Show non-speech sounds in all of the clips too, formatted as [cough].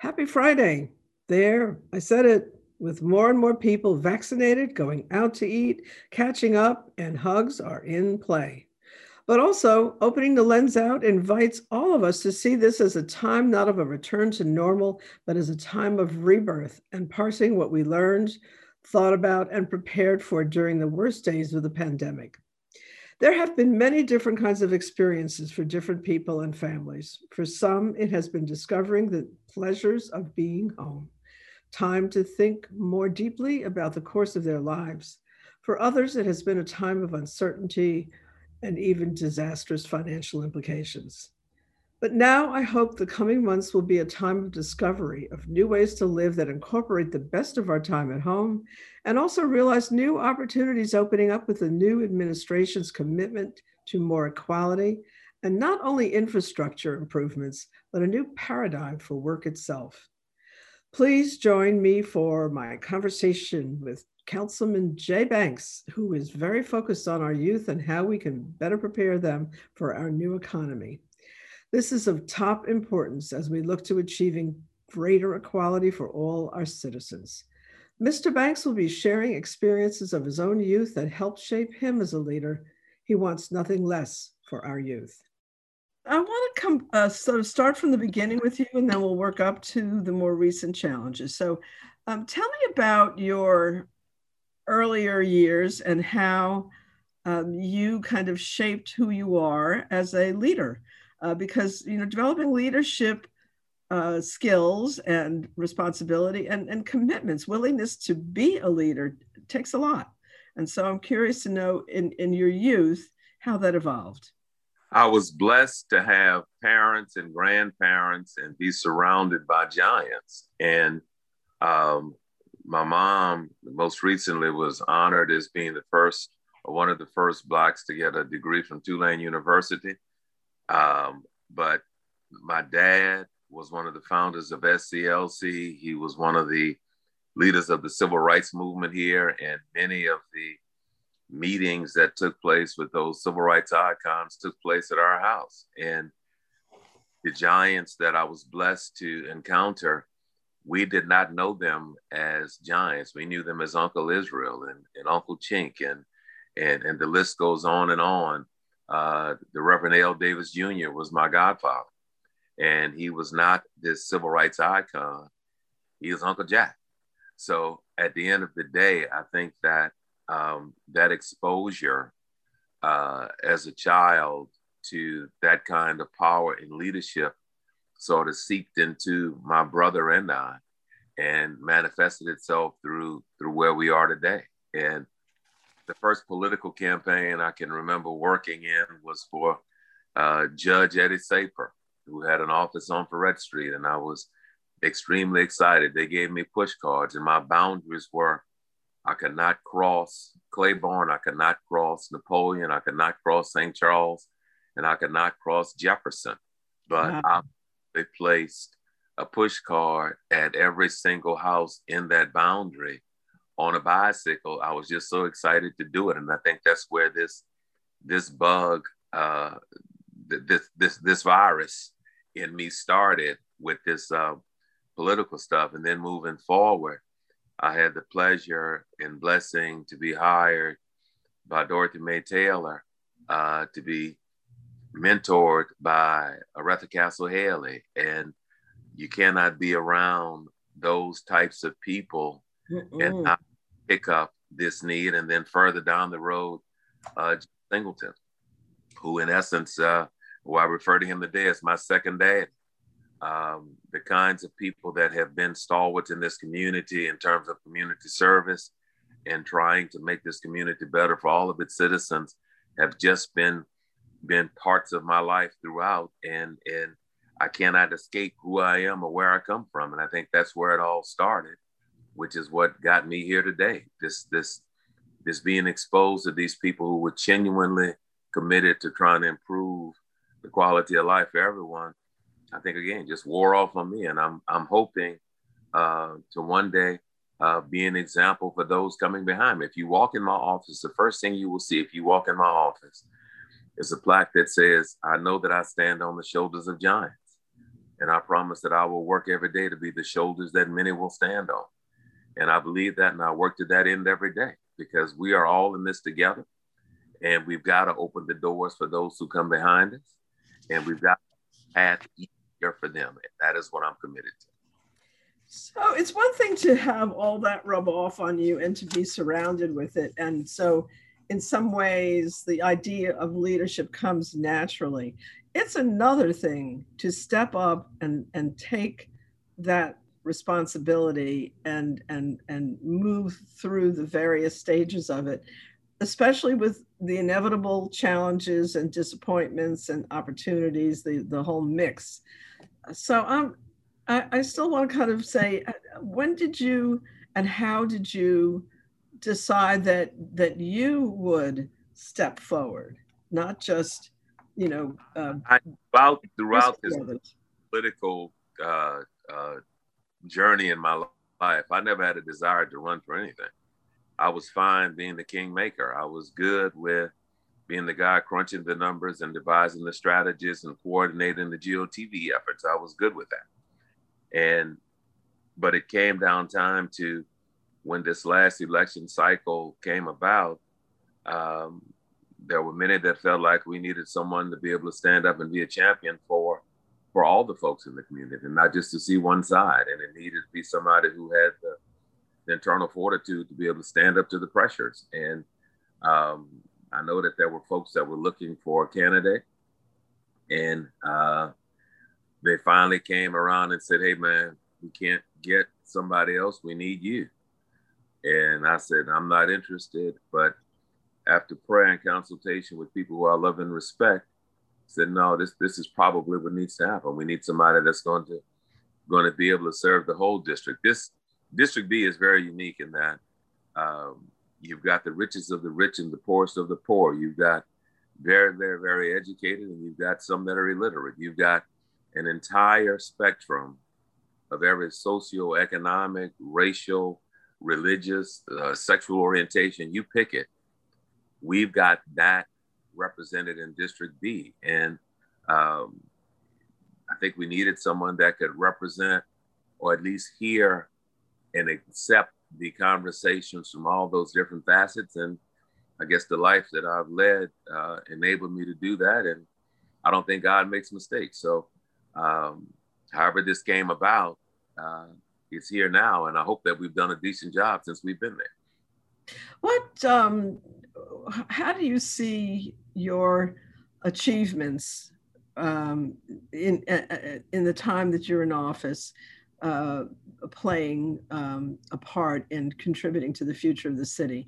Happy Friday. There, I said it with more and more people vaccinated, going out to eat, catching up, and hugs are in play. But also, opening the lens out invites all of us to see this as a time not of a return to normal, but as a time of rebirth and parsing what we learned, thought about, and prepared for during the worst days of the pandemic. There have been many different kinds of experiences for different people and families. For some, it has been discovering the pleasures of being home, time to think more deeply about the course of their lives. For others, it has been a time of uncertainty and even disastrous financial implications. But now I hope the coming months will be a time of discovery of new ways to live that incorporate the best of our time at home and also realize new opportunities opening up with the new administration's commitment to more equality and not only infrastructure improvements, but a new paradigm for work itself. Please join me for my conversation with Councilman Jay Banks, who is very focused on our youth and how we can better prepare them for our new economy. This is of top importance as we look to achieving greater equality for all our citizens. Mr. Banks will be sharing experiences of his own youth that helped shape him as a leader. He wants nothing less for our youth. I want to come uh, sort of start from the beginning with you, and then we'll work up to the more recent challenges. So, um, tell me about your earlier years and how um, you kind of shaped who you are as a leader uh, because you know developing leadership uh, skills and responsibility and, and commitments, willingness to be a leader takes a lot. And so I'm curious to know in, in your youth how that evolved. I was blessed to have parents and grandparents and be surrounded by giants. And um, my mom, most recently, was honored as being the first, or one of the first Blacks to get a degree from Tulane University. Um, but my dad was one of the founders of SCLC. He was one of the leaders of the civil rights movement here, and many of the meetings that took place with those civil rights icons took place at our house. And the giants that I was blessed to encounter, we did not know them as giants. We knew them as Uncle Israel and, and Uncle Chink, and, and, and the list goes on and on. Uh, the Reverend L. Davis Jr. was my godfather, and he was not this civil rights icon. He was Uncle Jack. So at the end of the day, I think that um, that exposure uh, as a child to that kind of power and leadership sort of seeped into my brother and I and manifested itself through through where we are today. And the first political campaign I can remember working in was for uh, Judge Eddie Sapir, who had an office on Freret Street, and I was extremely excited. They gave me push cards, and my boundaries were I could not cross Claiborne, I could not cross Napoleon, I could not cross St. Charles, and I could not cross Jefferson. But wow. I placed a push card at every single house in that boundary on a bicycle. I was just so excited to do it, and I think that's where this this bug, uh, this this this virus in me started with this uh, political stuff, and then moving forward, I had the pleasure and blessing to be hired by Dorothy Mae Taylor uh, to be mentored by Oretha Castle Haley, and you cannot be around those types of people Mm-mm. and not pick up this need. And then further down the road, uh, Singleton, who in essence, uh, who I refer to him today as my second dad. Um, the kinds of people that have been stalwarts in this community in terms of community service and trying to make this community better for all of its citizens have just been been parts of my life throughout and and I cannot escape who I am or where I come from and I think that's where it all started which is what got me here today. This this this being exposed to these people who were genuinely committed to trying to improve the quality of life for everyone. I think again just wore off on me, and I'm I'm hoping uh, to one day uh, be an example for those coming behind me. If you walk in my office, the first thing you will see if you walk in my office is a plaque that says, "I know that I stand on the shoulders of giants." And I promise that I will work every day to be the shoulders that many will stand on. And I believe that, and I work to that end every day because we are all in this together. And we've got to open the doors for those who come behind us. And we've got to path easier for them. And that is what I'm committed to. So it's one thing to have all that rub off on you and to be surrounded with it. And so, in some ways, the idea of leadership comes naturally. It's another thing to step up and, and take that responsibility and, and, and move through the various stages of it, especially with the inevitable challenges and disappointments and opportunities, the, the whole mix. So I'm, I, I still want to kind of say, uh, when did you and how did you decide that that you would step forward, not just, you know, uh, I, throughout throughout this political uh, uh, journey in my life, I never had a desire to run for anything. I was fine being the kingmaker. I was good with being the guy crunching the numbers and devising the strategies and coordinating the GOTV efforts. I was good with that. And but it came down time to when this last election cycle came about. Um, there were many that felt like we needed someone to be able to stand up and be a champion for for all the folks in the community, and not just to see one side. And it needed to be somebody who had the, the internal fortitude to be able to stand up to the pressures. And um, I know that there were folks that were looking for a candidate, and uh, they finally came around and said, Hey, man, we can't get somebody else. We need you. And I said, I'm not interested. But after prayer and consultation with people who I love and respect, said, no, this this is probably what needs to happen. We need somebody that's going to going to be able to serve the whole district. This district B is very unique in that um, you've got the richest of the rich and the poorest of the poor. You've got very, very, very educated, and you've got some that are illiterate. You've got an entire spectrum of every socioeconomic, racial, religious, uh, sexual orientation, you pick it. We've got that represented in District B. And um, I think we needed someone that could represent or at least hear and accept the conversations from all those different facets. And I guess the life that I've led uh, enabled me to do that. And I don't think God makes mistakes. So um, however this came about, uh, it's here now, and I hope that we've done a decent job since we've been there. What? Um, how do you see your achievements um, in uh, uh in the time that you're in office? uh, playing um, a part in contributing to the future of the city.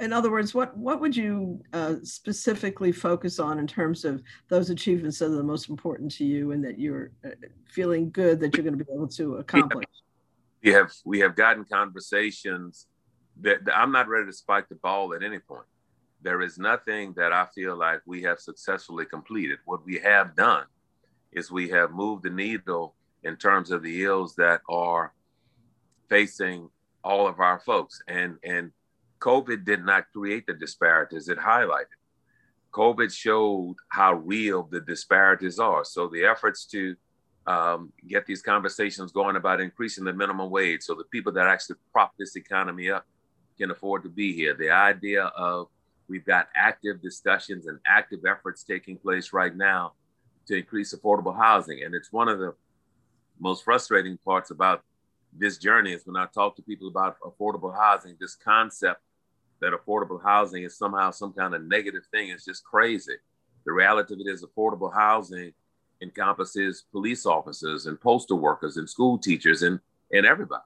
In other words, what what would you uh, specifically focus on in terms of those achievements that are the most important to you, and that you're uh, feeling good that you're going to be able to accomplish? We have we have gotten conversations that, that I'm not ready to spike the ball at any point. There is nothing that I feel like we have successfully completed. What we have done is we have moved the needle in terms of the ills that are facing all of our folks. And and COVID did not create the disparities; it highlighted. COVID showed how real the disparities are. So the efforts to um, get these conversations going about increasing the minimum wage, so the people that actually prop this economy up can afford to be here. The idea of we've got active discussions and active efforts taking place right now to increase affordable housing, and it's one of the most frustrating parts about this journey is when I talk to people about affordable housing, this concept that affordable housing is somehow some kind of negative thing is just crazy. The reality of it is affordable housing encompasses police officers and postal workers and school teachers and, and everybody.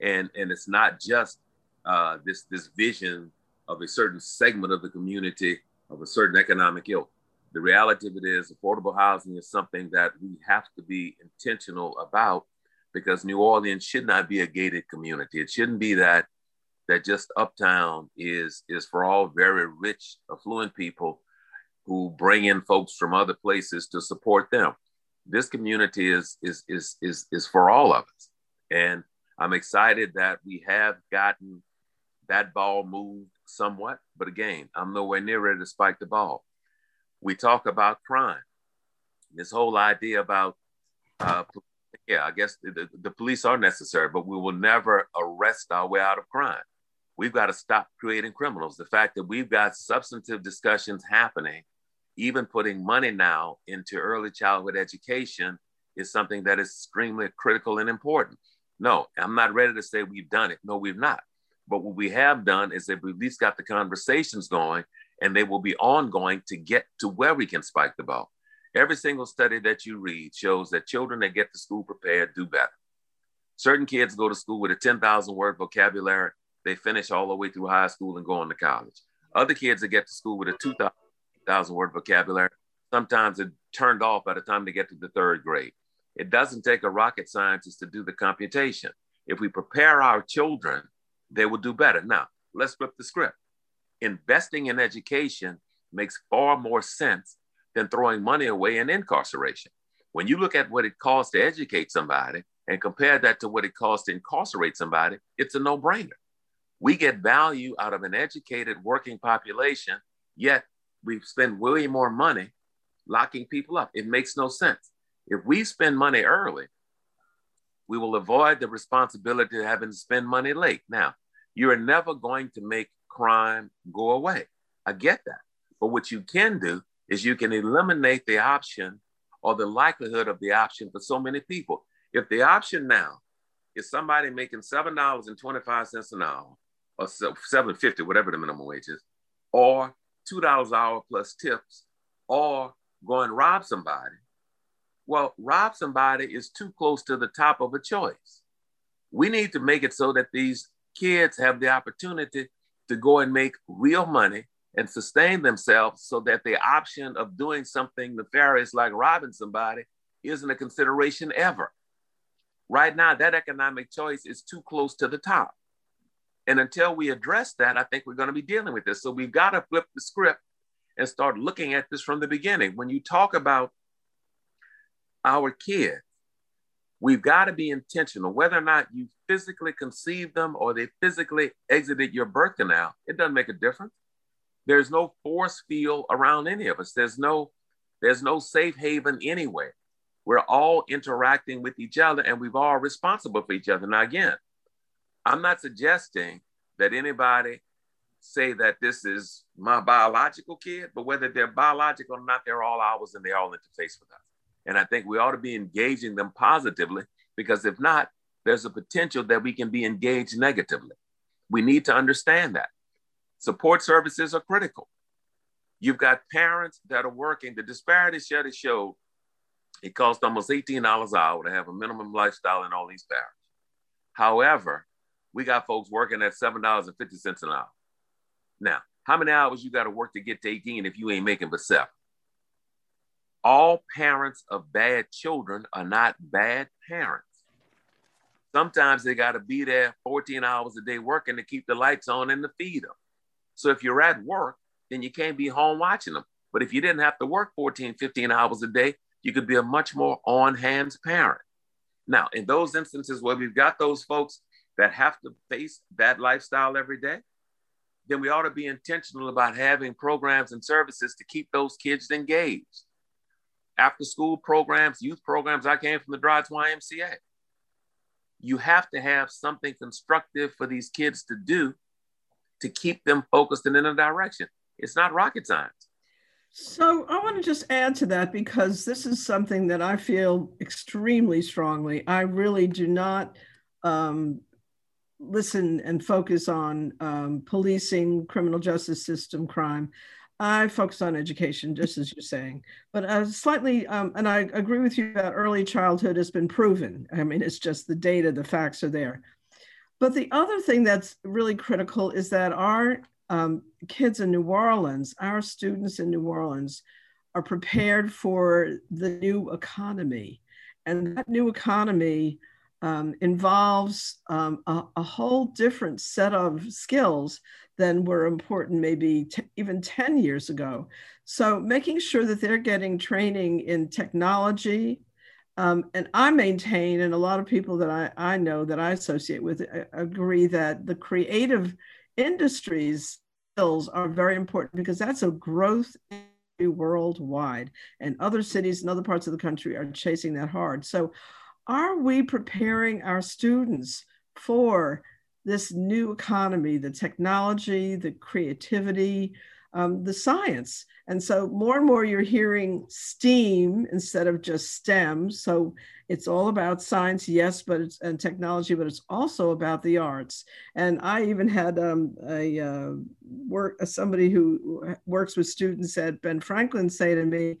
And, and it's not just uh, this, this vision of a certain segment of the community of a certain economic ilk the reality of it is affordable housing is something that we have to be intentional about because New Orleans should not be a gated community. It shouldn't be that that just uptown is is for all very rich, affluent people who bring in folks from other places to support them. This community is is is is is for all of us. And I'm excited that we have gotten that ball moved somewhat. But again, I'm nowhere near ready to spike the ball we talk about crime. This whole idea about uh, yeah, I guess the, the police are necessary, but we will never arrest our way out of crime. We've got to stop creating criminals. The fact that we've got substantive discussions happening, even putting money now into early childhood education, is something that is extremely critical and important. No, I'm not ready to say we've done it. No, we've not. But what we have done is that we've at least got the conversations going, and they will be ongoing to get to where we can spike the ball. Every single study that you read shows that children that get to school prepared do better. Certain kids go to school with a 10,000 word vocabulary, they finish all the way through high school and go on to college. Other kids that get to school with a 2,000 word vocabulary, sometimes it turned off by the time they get to the third grade. It doesn't take a rocket scientist to do the computation. If we prepare our children, they will do better. Now, let's flip the script. Investing in education makes far more sense than throwing money away in incarceration. When you look at what it costs to educate somebody and compare that to what it costs to incarcerate somebody, it's a no brainer. We get value out of an educated working population, yet we spend way more money locking people up. It makes no sense. If we spend money early, we will avoid the responsibility of having to spend money late. Now, you're never going to make crime go away. I get that. But what you can do is you can eliminate the option or the likelihood of the option for so many people. If the option now is somebody making $7.25 an hour or 750 whatever the minimum wage is, or $2 an hour plus tips, or go and rob somebody, well, rob somebody is too close to the top of a choice. We need to make it so that these kids have the opportunity to go and make real money and sustain themselves so that the option of doing something nefarious like robbing somebody isn't a consideration ever. Right now, that economic choice is too close to the top. And until we address that, I think we're going to be dealing with this. So we've got to flip the script and start looking at this from the beginning. When you talk about our kids, we've got to be intentional. Whether or not you physically conceived them or they physically exited your birth canal, it doesn't make a difference. There's no force field around any of us. There's no, there's no safe haven anywhere. We're all interacting with each other and we've all responsible for each other. Now, again, I'm not suggesting that anybody say that this is my biological kid, but whether they're biological or not, they're all ours and they all interface with us. And I think we ought to be engaging them positively because if not, there's a potential that we can be engaged negatively. We need to understand that. Support services are critical. You've got parents that are working. The disparity study showed it costs almost $18 an hour to have a minimum lifestyle in all these parishes. However, we got folks working at $7.50 an hour. Now, how many hours you got to work to get to 18 if you ain't making but seven? All parents of bad children are not bad parents. Sometimes they got to be there 14 hours a day working to keep the lights on and to feed them. So if you're at work, then you can't be home watching them. But if you didn't have to work 14, 15 hours a day, you could be a much more on hands parent. Now, in those instances where we've got those folks that have to face that lifestyle every day, then we ought to be intentional about having programs and services to keep those kids engaged. After school programs, youth programs, I came from the Dodge YMCA. You have to have something constructive for these kids to do to keep them focused and in a direction. It's not rocket science. So I want to just add to that because this is something that I feel extremely strongly. I really do not um, listen and focus on um, policing, criminal justice system crime. I focus on education, just as you're saying. But uh, slightly, um, and I agree with you that early childhood has been proven. I mean, it's just the data, the facts are there. But the other thing that's really critical is that our um, kids in New Orleans, our students in New Orleans, are prepared for the new economy. And that new economy um, involves um, a, a, whole different set of skills than were important maybe even 10 years ago. So making sure that they're getting training in technology, um, and I maintain, and a lot of people that I, I know that I associate with uh, agree that the creative industries skills are very important because that's a growth worldwide, and other cities and other parts of the country are chasing that hard. So, are we preparing our students for this new economy, the technology, the creativity, um, the science. And so more and more you're hearing STEAM instead of just STEM. So it's all about science, yes, but it's and technology, but it's also about the arts. And I even had um, a uh, work somebody who works with students at Ben Franklin say to me,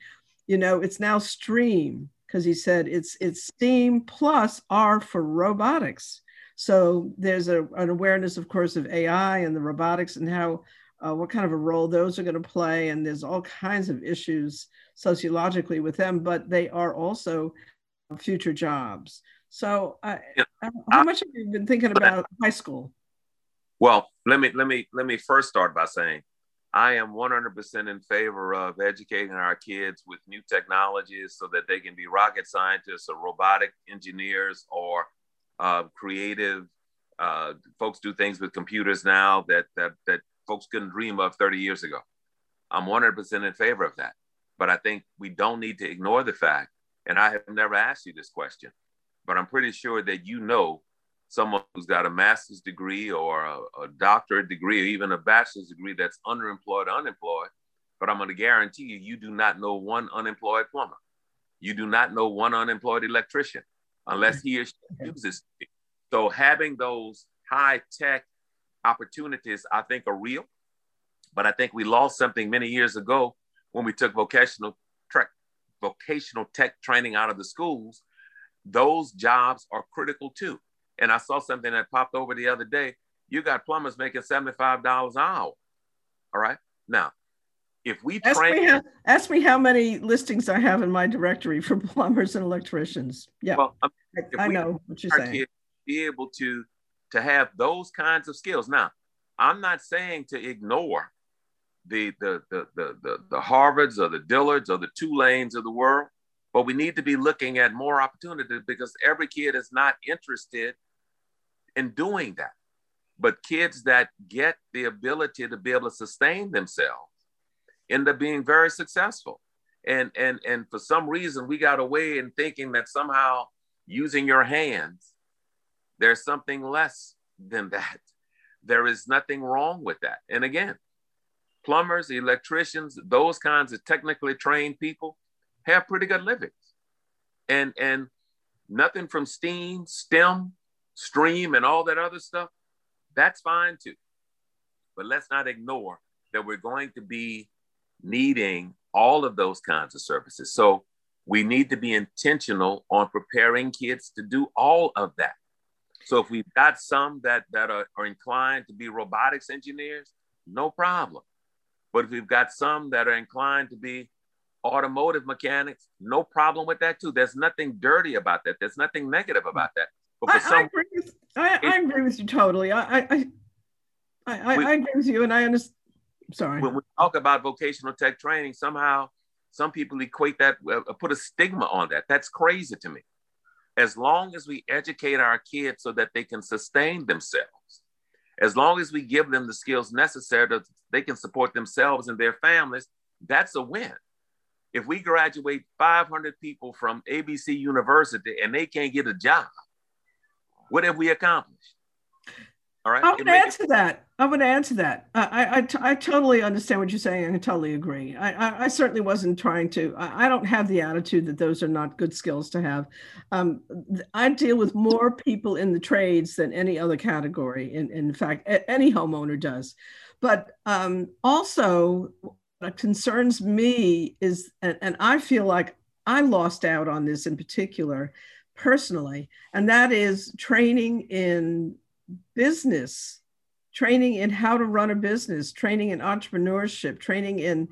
you know, it's now STREAM because he said it's it's STEAM plus R for robotics. So there's a, an awareness, of course, of AI and the robotics and how uh, what kind of a role those are going to play. And there's all kinds of issues sociologically with them, but they are also future jobs. So, uh, yeah. how much have you been thinking about high school? Well, let me let me let me first start by saying I am 100% in favor of educating our kids with new technologies so that they can be rocket scientists or robotic engineers or uh, creative. Uh, folks do things with computers now that, that, that folks couldn't dream of 30 years ago. I'm 100% in favor of that. But I think we don't need to ignore the fact, and I have never asked you this question, but I'm pretty sure that you know someone who's got a master's degree or a, a doctorate degree or even a bachelor's degree that's underemployed, unemployed. But I'm going to guarantee you, you do not know one unemployed plumber. You do not know one unemployed electrician unless mm-hmm. he or she [laughs] uses it. So having those high tech opportunities, I think, are real. But I think we lost something many years ago when we took vocational track, vocational tech training out of the schools. Those jobs are critical too. And I saw something that popped over the other day. You got plumbers making $75 an hour. All right. Now, if we ask train, me how, ask me how many listings I have in my directory for [laughs] plumbers and electricians. Yeah, well, I, I know what you're saying. Be able to to have those kinds of skills. Now, I'm not saying to ignore the the the the the, the Harvards or the Dillards or the Tulanes of the world, but we need to be looking at more opportunities because every kid is not interested in doing that. But kids that get the ability to be able to sustain themselves end up being very successful. And and and for some reason we got away in thinking that somehow using your hands, there's something less than that. There is nothing wrong with that. And again, plumbers, electricians, those kinds of technically trained people have pretty good livings. And and nothing from steam, STEM, stream, and all that other stuff, that's fine too. But let's not ignore that we're going to be needing all of those kinds of services. So we need to be intentional on preparing kids to do all of that. So if we've got some that, that are, are inclined to be robotics engineers, no problem. But if we've got some that are inclined to be automotive mechanics, no problem with that too. There's nothing dirty about that. There's nothing negative about that. But I, some, I, agree with, I, I, agree with you totally. I, I, I, we, I agree with you, and I understand sorry. When we talk about vocational tech training, somehow some people equate that, uh, put a stigma on that. That's crazy to me. As long as we educate our kids so that they can sustain themselves, as long as we give them the skills necessary that they can support themselves and their families, that's a win. If we graduate 500 people from ABC University and they can't get a job, what have we accomplished? All right. I would add to answer that. I would add to answer that. I, I, I totally understand what you're saying. I totally agree. I, I, I certainly wasn't trying to. I, don't have the attitude that those are not good skills to have. Um, I deal with more people in the trades than any other category. In, in fact, any homeowner does. But um, also, what concerns me is, and, and I feel like I lost out on this in particular personally, and that is training in business, training in how to run a business, training in entrepreneurship, training in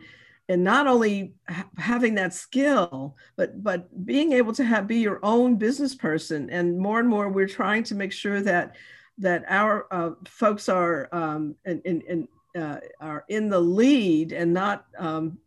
and not only ha- having that skill but but being able to have be your own business person and more and more we're trying to make sure that that our uh, folks are um, in, in, in uh, are in the lead and not um,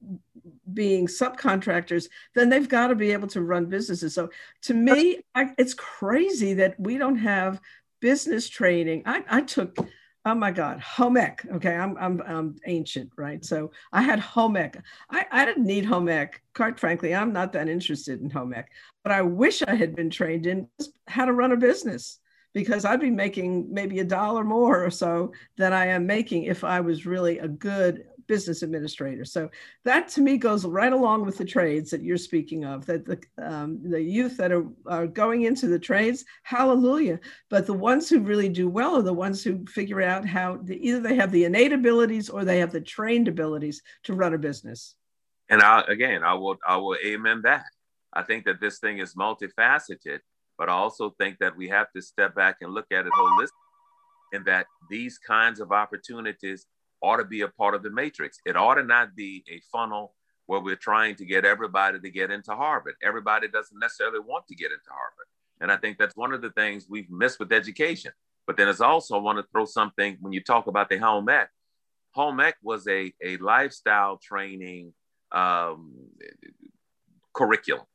being subcontractors, then they've got to be able to run businesses. So to me, I, it's crazy that we don't have business training. I, I took Oh my God, home ec. Okay, I'm, I'm, I'm ancient, right? So I had home ec. I, I didn't need home ec. Quite frankly, I'm not that interested in home ec, but I wish I had been trained in how to run a business because I'd be making maybe a dollar more or so than I am making if I was really a good business administrator. So that to me goes right along with the trades that you're speaking of. That the um, the youth that are, are going into the trades, hallelujah. But the ones who really do well are the ones who figure out how the, either they have the innate abilities or they have the trained abilities to run a business. And I, again, I will I will amen that. I think that this thing is multifaceted, but I also think that we have to step back and look at it holistically, and that these kinds of opportunities ought to be a part of the matrix. It ought to not be a funnel where we're trying to get everybody to get into Harvard. Everybody doesn't necessarily want to get into Harvard. And I think that's one of the things we've missed with education. But then it's also, I want to throw something when you talk about the home ec. Home ec was a, a lifestyle training um, curriculum.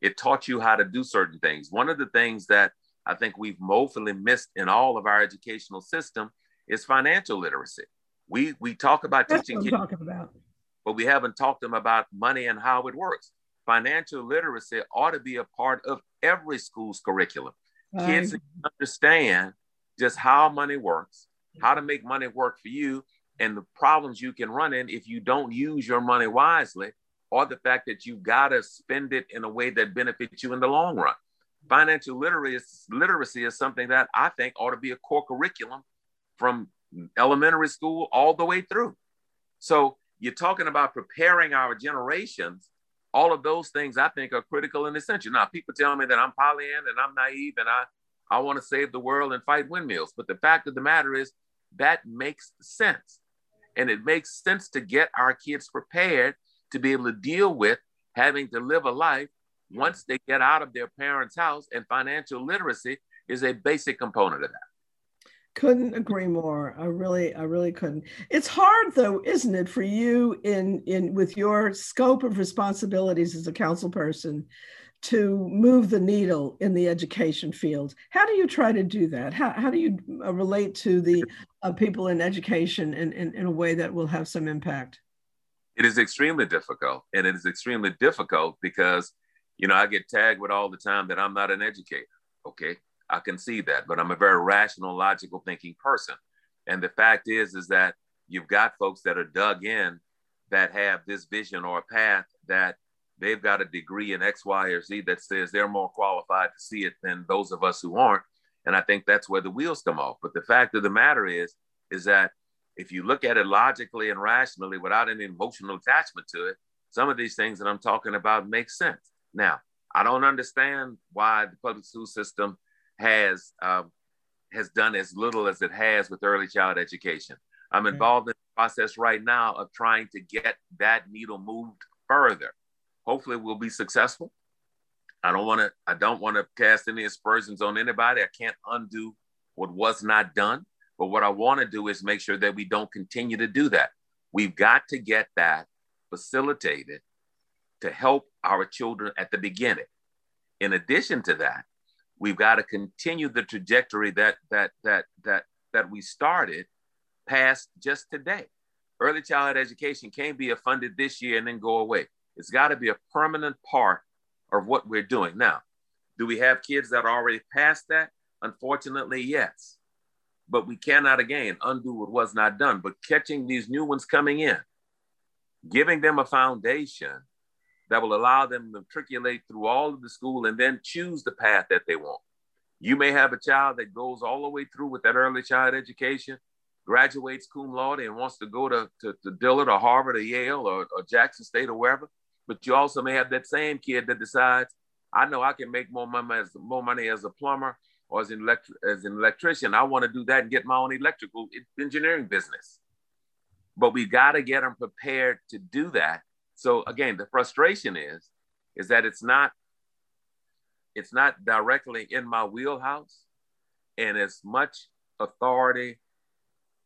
It taught you how to do certain things. One of the things that I think we've woefully missed in all of our educational system is financial literacy. We we talk about That's teaching kids, about. but we haven't talked to them about money and how it works. Financial literacy ought to be a part of every school's curriculum. Kids understand just how money works, how to make money work for you, and the problems you can run in if you don't use your money wisely, or the fact that you got to spend it in a way that benefits you in the long run. Financial literacy is, literacy is something that I think ought to be a core curriculum from elementary school all the way through. So you're talking about preparing our generations. All of those things I think are critical and essential. Now, people tell me that I'm Pollyanna and I'm naive and I, I want to save the world and fight windmills. But the fact of the matter is that makes sense. And it makes sense to get our kids prepared to be able to deal with having to live a life once they get out of their parents' house. And financial literacy is a basic component of that couldn't agree more. I really i really couldn't. It's hard though isn't it for you in in with your scope of responsibilities as a council person to move the needle in the education field? How do you try to do that? How, how do you uh, relate to the uh, people in education in, in, in a way that will have some impact? It is extremely difficult and it is extremely difficult because you know i get tagged with all the time that i'm not an educator okay I can see that, but I'm a very rational, logical thinking person. And the fact is, is that you've got folks that are dug in that have this vision or a path that they've got a degree in X, Y, or Z that says they're more qualified to see it than those of us who aren't. And I think that's where the wheels come off. But the fact of the matter is, is that if you look at it logically and rationally without any emotional attachment to it, some of these things that I'm talking about make sense. Now, I don't understand why the public school system has um, has done as little as it has with early child education. I'm involved in the process right now of trying to get that needle moved further. Hopefully, we'll be successful. I don't want to. I don't want to cast any aspersions on anybody. I can't undo what was not done. But what I want to do is make sure that we don't continue to do that. We've got to get that facilitated to help our children at the beginning. In addition to that, we've got to continue the trajectory that that that that that we started past just today. Early childhood education can't be funded this year and then go away. It's got to be a permanent part of what we're doing. Now, do we have kids that are already past that? Unfortunately, yes. But we cannot again undo what was not done. But catching these new ones coming in, giving them a foundation that will allow them to matriculate through all of the school and then choose the path that they want. You may have a child that goes all the way through with that early child education, graduates cum laude, and wants to go to, to, to Dillard or Harvard or Yale or, or Jackson State or wherever. But you also may have that same kid that decides, I know I can make more money as more money as a plumber or as an, electric, as an electrician. I want to do that and get my own electrical engineering business. But we got to get them prepared to do that so again, the frustration is, is that it's not, it's not directly in my wheelhouse, and as much authority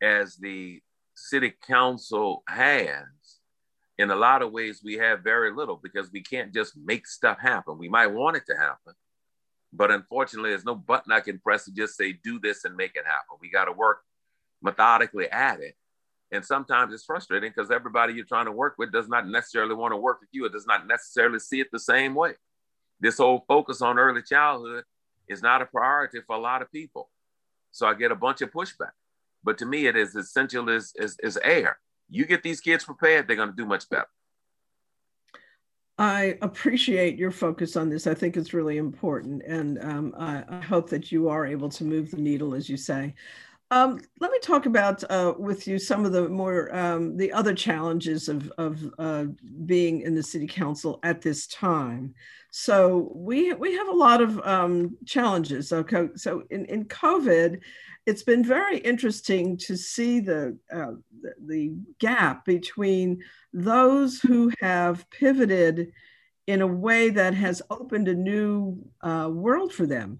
as the city council has, in a lot of ways we have very little because we can't just make stuff happen. We might want it to happen, but unfortunately, there's no button I can press to just say do this and make it happen. We got to work methodically at it. And sometimes it's frustrating because everybody you're trying to work with does not necessarily want to work with you. It does not necessarily see it the same way. This whole focus on early childhood is not a priority for a lot of people. So I get a bunch of pushback. But to me, it is essential as, as, as air. You get these kids prepared, they're going to do much better. I appreciate your focus on this. I think it's really important. And um, I, I, hope that you are able to move the needle, as you say. Um, let me talk about uh, with you some of the more um, the other challenges of, of uh, being in the city council at this time. So we we have a lot of um, challenges. Okay, so in, in COVID, it's been very interesting to see the, uh, the, gap between those who have pivoted in a way that has opened a new uh, world for them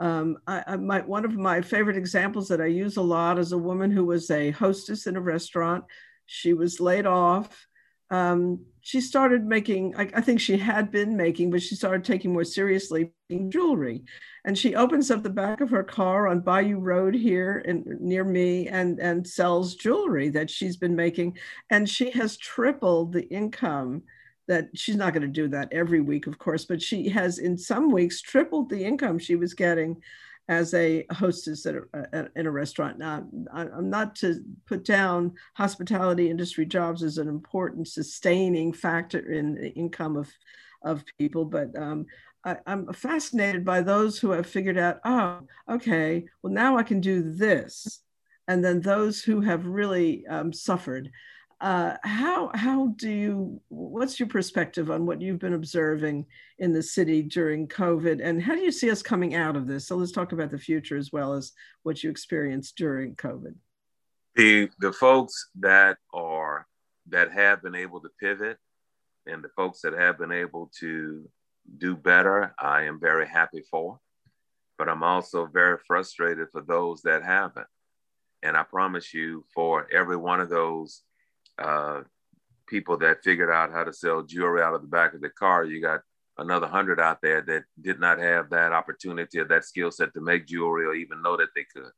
um, I, I my, one of my favorite examples that I use a lot is a woman who was a hostess in a restaurant. She was laid off. Um, she started making, I, I, think she had been making, but she started taking more seriously jewelry. And she opens up the back of her car on Bayou Road here in, near me and, and sells jewelry that she's been making. And she has tripled the income that she's not going to do that every week, of course, but she has in some weeks tripled the income she was getting as a hostess at a, in a restaurant. Now, I'm not to put down hospitality industry jobs as an important sustaining factor in the income of, of people, but um, I, am fascinated by those who have figured out, oh, okay, well, now I can do this. And then those who have really um, suffered. Uh, how how do you what's your perspective on what you've been observing in the city during COVID, and how do you see us coming out of this? So let's talk about the future as well as what you experienced during COVID. The the folks that are that have been able to pivot, and the folks that have been able to do better, I am very happy for. But I'm also very frustrated for those that haven't. And I promise you, for every one of those uh, people that figured out how to sell jewelry out of the back of the car. You got another hundred out there that did not have that opportunity or that skill set to make jewelry or even know that they could.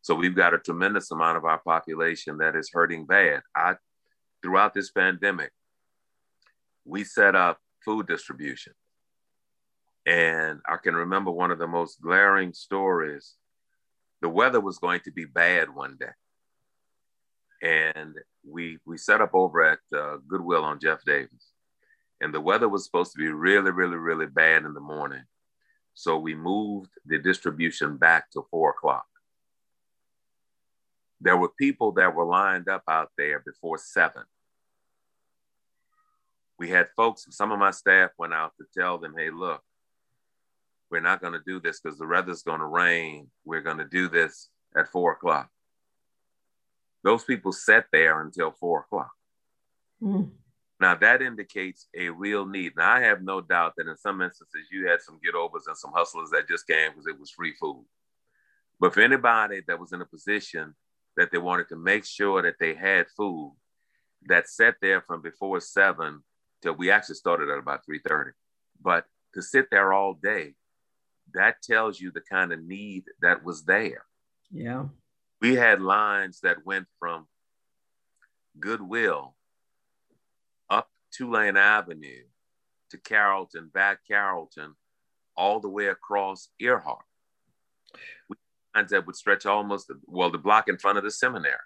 So we've got a tremendous amount of our population that is hurting bad. I, throughout this pandemic, we set up food distribution. And I can remember one of the most glaring stories. The weather was going to be bad one day and we we set up over at uh, Goodwill on Jeff Davis, and the weather was supposed to be really, really, really bad in the morning, so we moved the distribution back to four o'clock. There were people that were lined up out there before seven. We had folks, some of my staff went out to tell them, hey, look, we're not going to do this because the weather's going to rain. We're going to do this at four o'clock those people sat there until four o'clock. Mm. Now that indicates a real need. Now I have no doubt that in some instances you had some get overs and some hustlers that just came because it was free food. But for anybody that was in a position that they wanted to make sure that they had food, that sat there from before seven till we actually started at about 3:30. But to sit there all day, that tells you the kind of need that was there. Yeah we had lines that went from Goodwill up Tulane Avenue to Carrollton, back Carrollton, all the way across Earhart. We lines that would stretch almost well the block in front of the seminary.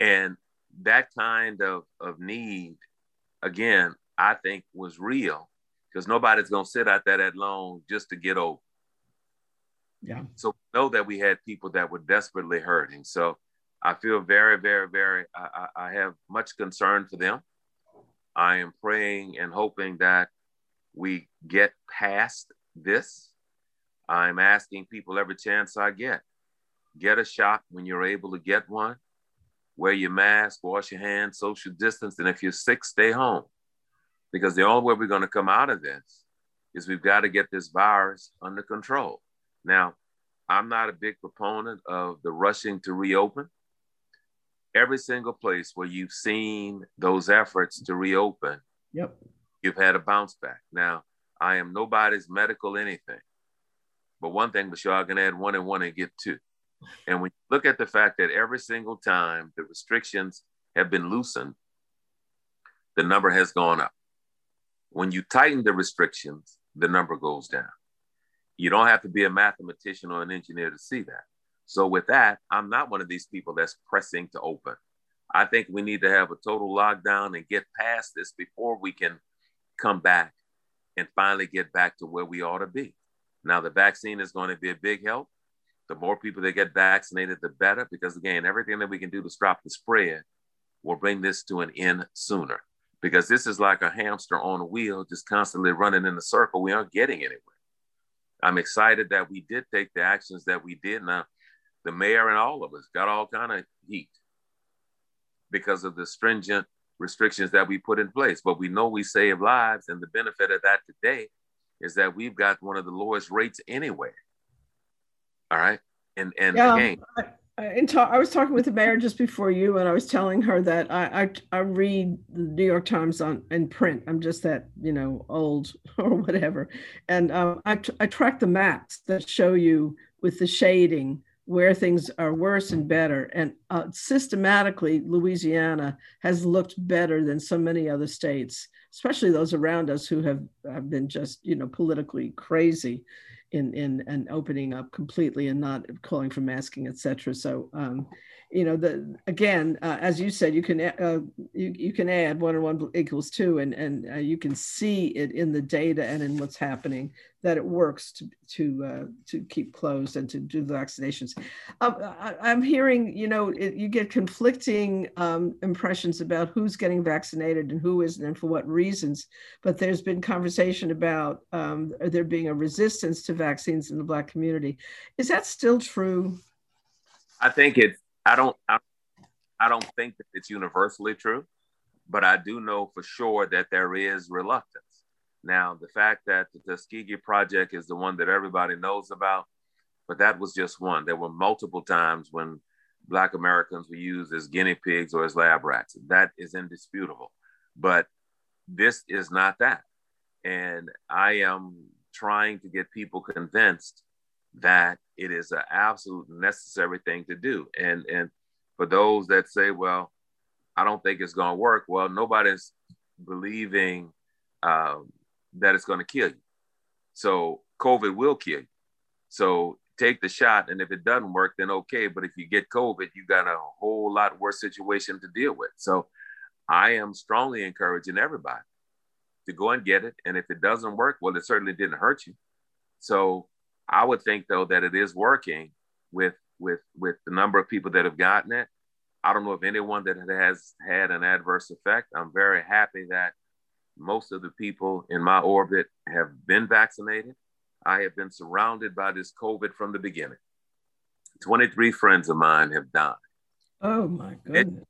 And that kind of, of need, again, I think was real because nobody's gonna sit out there that long just to get over. Yeah. So know that we had people that were desperately hurting. So I feel very, very, very, I, I have much concern for them. I am praying and hoping that we get past this. I'm asking people every chance I get get a shot when you're able to get one. Wear your mask, wash your hands, social distance. And if you're sick, stay home. Because the only way we're going to come out of this is we've got to get this virus under control. Now, I'm not a big proponent of the rushing to reopen. Every single place where you've seen those efforts to reopen, yep. you've had a bounce back. Now, I am nobody's medical anything. But one thing sure, I can add one and one and get two. And when you look at the fact that every single time the restrictions have been loosened, the number has gone up. When you tighten the restrictions, the number goes down. You don't have to be a mathematician or an engineer to see that. So, with that, I'm not one of these people that's pressing to open. I think we need to have a total lockdown and get past this before we can come back and finally get back to where we ought to be. Now, the vaccine is going to be a big help. The more people that get vaccinated, the better, because again, everything that we can do to stop the spread will bring this to an end sooner. Because this is like a hamster on a wheel, just constantly running in a circle. We aren't getting anywhere. I'm excited that we did take the actions that we did. Now, the mayor and all of us got all kind of heat because of the stringent restrictions that we put in place. But we know we save lives, and the benefit of that today is that we've got one of the lowest rates anywhere. All right, and and yeah, again. I, ta- I was talking with the mayor just before you, and I was telling her that I, I, I read the New York Times on in print. I'm just that you know old [laughs] or whatever, and um, I, t- I track the maps that show you with the shading where things are worse and better. And uh, systematically, Louisiana has looked better than so many other states, especially those around us who have, have been just, you know, politically crazy in, in and opening up completely and not calling for masking, etc. So um, you know the again uh, as you said you can uh, you, you can add one and one equals two and and uh, you can see it in the data and in what's happening that it works to to uh, to keep closed and to do the vaccinations. Um, I, am hearing you know it, you get conflicting um, impressions about who's getting vaccinated and who isn't and for what reasons but there's been conversation about um, there being a resistance to vaccines in the black community. Is that still true? I think it's I don't I, I don't think that it's universally true, but I do know for sure that there is reluctance. Now, the fact that the Tuskegee Project is the one that everybody knows about, but that was just one. There were multiple times when Black Americans were used as guinea pigs or as lab rats. That is indisputable. But this is not that. And I am trying to get people convinced that it is an absolute necessary thing to do. And and for those that say, well, I don't think it's going to work, well, nobody's believing um, that it's going to kill you. So COVID will kill you. So take the shot, and if it doesn't work, then okay. But if you get COVID, you got a whole lot worse situation to deal with. So I am strongly encouraging everybody to go and get it. And if it doesn't work, well, it certainly didn't hurt you. So I would think though that it is working with with with the number of people that have gotten it. I don't know if anyone that has had an adverse effect. I'm very happy that most of the people in my orbit have been vaccinated. I have been surrounded by this COVID from the beginning. 23 friends of mine have died. Oh my goodness.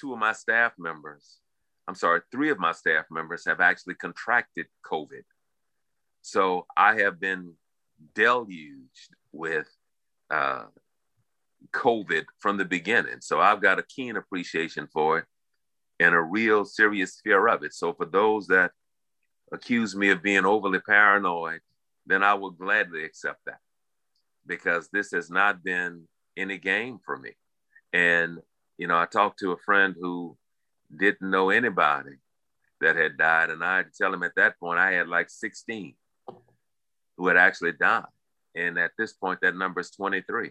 Two of my staff members, I'm sorry, three of my staff members have actually contracted COVID. So I have been deluged with uh, COVID from the beginning. So I've got a keen appreciation for it and a real serious fear of it. So for those that accuse me of being overly paranoid, then I will gladly accept that because this has not been any game for me. And, you know, I talked to a friend who didn't know anybody that had died. And I tell him at that point, I had like 16 who had actually died. And at this point, that number is 23.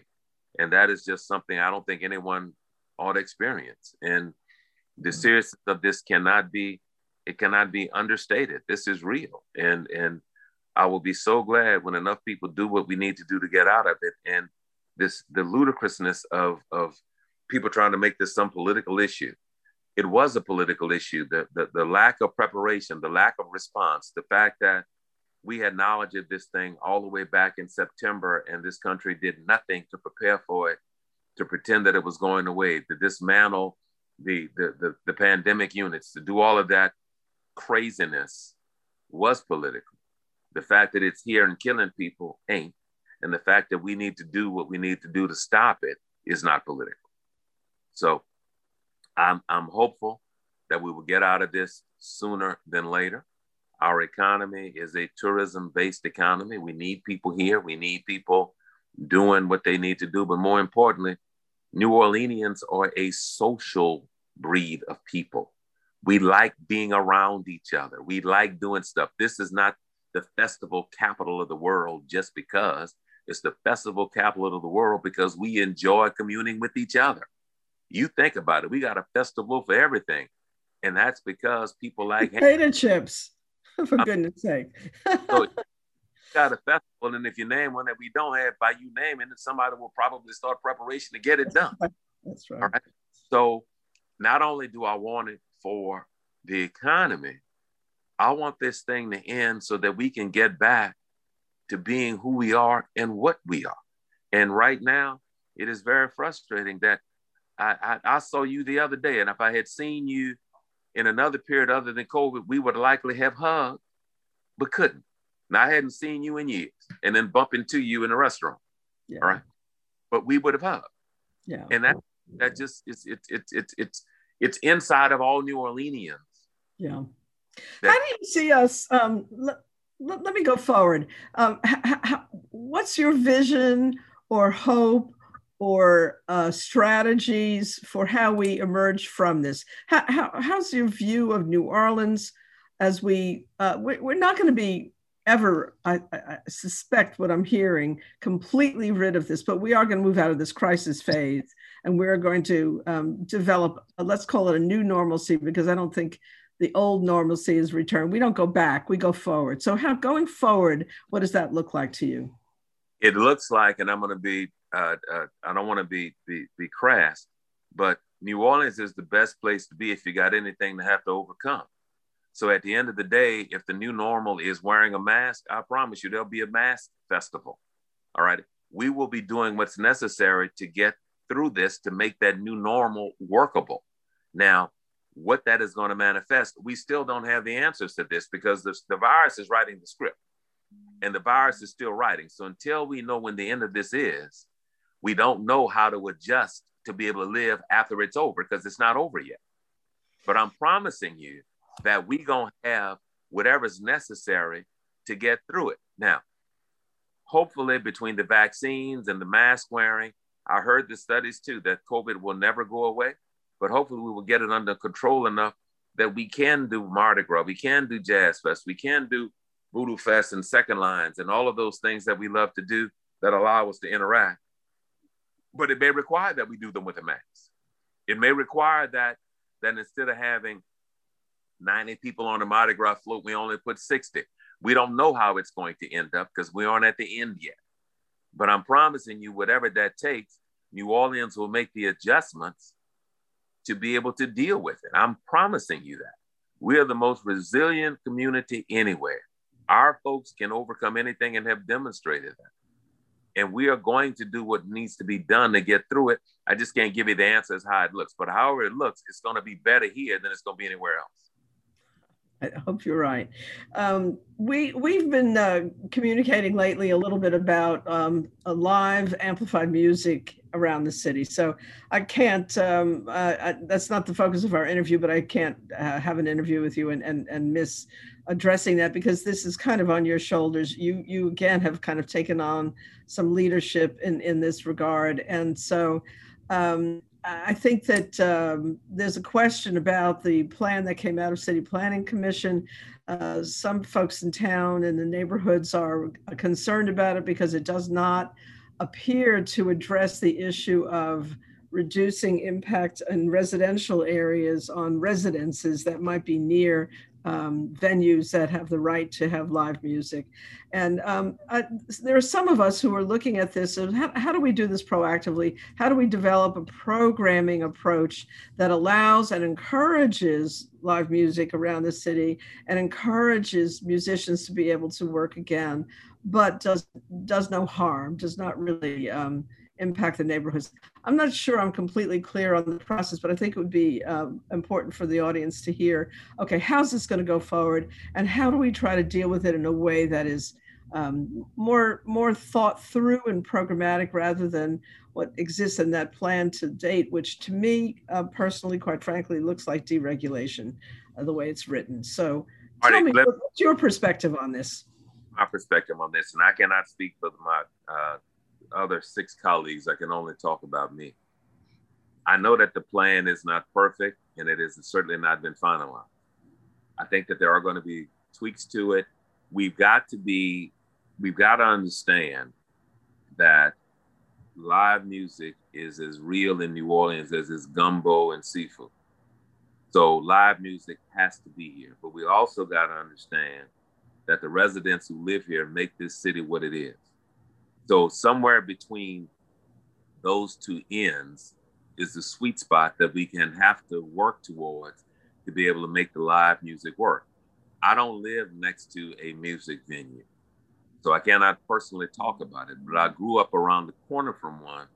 And that is just something I don't think anyone ought to experience. And the seriousness of this cannot be, it cannot be understated. This is real. And and I will be so glad when enough people do what we need to do to get out of it. And this the ludicrousness of of people trying to make this some political issue. It was a political issue. The, the, the lack of preparation, the lack of response, the fact that we had knowledge of this thing all the way back in September, and this country did nothing to prepare for it, to pretend that it was going away, to dismantle the, the, the, the pandemic units, to do all of that craziness was political. The fact that it's here and killing people ain't. And the fact that we need to do what we need to do to stop it is not political. So I'm, I'm hopeful that we will get out of this sooner than later. Our economy is a tourism based economy. We need people here. We need people doing what they need to do. But more importantly, New Orleanians are a social breed of people. We like being around each other. We like doing stuff. This is not the festival capital of the world just because it's the festival capital of the world because we enjoy communing with each other. You think about it, we got a festival for everything. And that's because people like potato chips, [laughs] for goodness sake. so [laughs] got a festival, and if you name one that we don't have, by you naming it, somebody will probably start preparation to get it done. That's right. Right. So not only do I want it for the economy, I want this thing to end so that we can get back to being who we are and what we are. And right now, it is very frustrating that I, I, I, saw you the other day, and if I had seen you in another period other than COVID, we would likely have hugged, but couldn't. I hadn't seen you in years, and then bump into you in a restaurant. Yeah. All right. But we would have hugged. Yeah. And that that just it's it's it's it's it's it's inside of all New Orleanians. Yeah. That, How do you see us? Um, let, let, let me go forward. Um, what's your vision or hope or uh, strategies for how we emerge from this? How, how, how's your view of New Orleans as we, uh, we we're not going to be ever, I, I, suspect what I'm hearing, completely rid of this, but we are going to move out of this crisis phase and we're going to um, develop, uh, let's call it a new normalcy, because I don't think the old normalcy is returned. We don't go back, we go forward. So, how going forward, what does that look like to you? It looks like, and I'm going to be, uh, uh, I don't want to be, be, be crass, but New Orleans is the best place to be if you got anything to have to overcome. So at the end of the day, if the new normal is wearing a mask, I promise you there'll be a mask festival. All right. We will be doing what's necessary to get through this to make that new normal workable. Now, what that is going to manifest, we still don't have the answers to this because the, the virus is writing the script and the virus is still writing. So until we know when the end of this is, we don't know how to adjust to be able to live after it's over because it's not over yet. But I'm promising you that we to have whatever's necessary to get through it. Now, hopefully between the vaccines and the mask wearing, I heard the studies too that COVID will never go away but hopefully we will get it under control enough that we can do Mardi Gras, we can do Jazz Fest, we can do Voodoo Fest and Second Lines and all of those things that we love to do that allow us to interact. But it may require that we do them with a mask. It may require that that instead of having 90 people on the Mardi Gras float, we only put 60. We don't know how it's going to end up because we aren't at the end yet. But I'm promising you, whatever that takes, New Orleans will make the adjustments to be able to deal with it. I'm promising you that. We are the most resilient community anywhere. Our folks can overcome anything and have demonstrated that. And we are going to do what needs to be done to get through it. I just can't give you the answers how it looks, but however it looks, it's going to be better here than it's going to be anywhere else. I hope you're right. Um, we we've been uh, communicating lately a little bit about um, live amplified music around the city. So I can't. Um, uh, I, that's not the focus of our interview, but I can't uh, have an interview with you and and and miss addressing that because this is kind of on your shoulders. You you again have kind of taken on some leadership in in this regard, and so. Um, I think that um, there's a question about the plan that came out of City Planning Commission. Uh, some folks in town and the neighborhoods are concerned about it because it does not appear to address the issue of reducing impact in residential areas on residences that might be near um, venues that have the right to have live music. And um, I, there are some of us who are looking at this and how, how do we do this proactively? How do we develop a programming approach that allows and encourages live music around the city and encourages musicians to be able to work again, but does, does no harm, does not really um, impact the neighborhoods. I'm not sure I'm completely clear on the process, but I think it would be um, important for the audience to hear, okay, how's this going to go forward? And how do we try to deal with it in a way that is um, more, more thought through and programmatic rather than what exists in that plan to date, which to me uh, personally, quite frankly, looks like deregulation, uh, the way it's written. So tell me, what's your perspective on this? My perspective on this, and I cannot speak for my uh, other six colleagues, I can only talk about me. I know that the plan is not perfect and it has certainly not been finalized. I think that there are going to be tweaks to it. We've got to be, we've got to understand that live music is as real in New Orleans as is gumbo and seafood. So live music has to be here. But we also got to understand that the residents who live here make this city what it is. So somewhere between those two ends is the sweet spot that we can have to work towards to be able to make the live music work. I don't live next to a music venue, so I cannot personally talk about it. But I grew up around the corner from one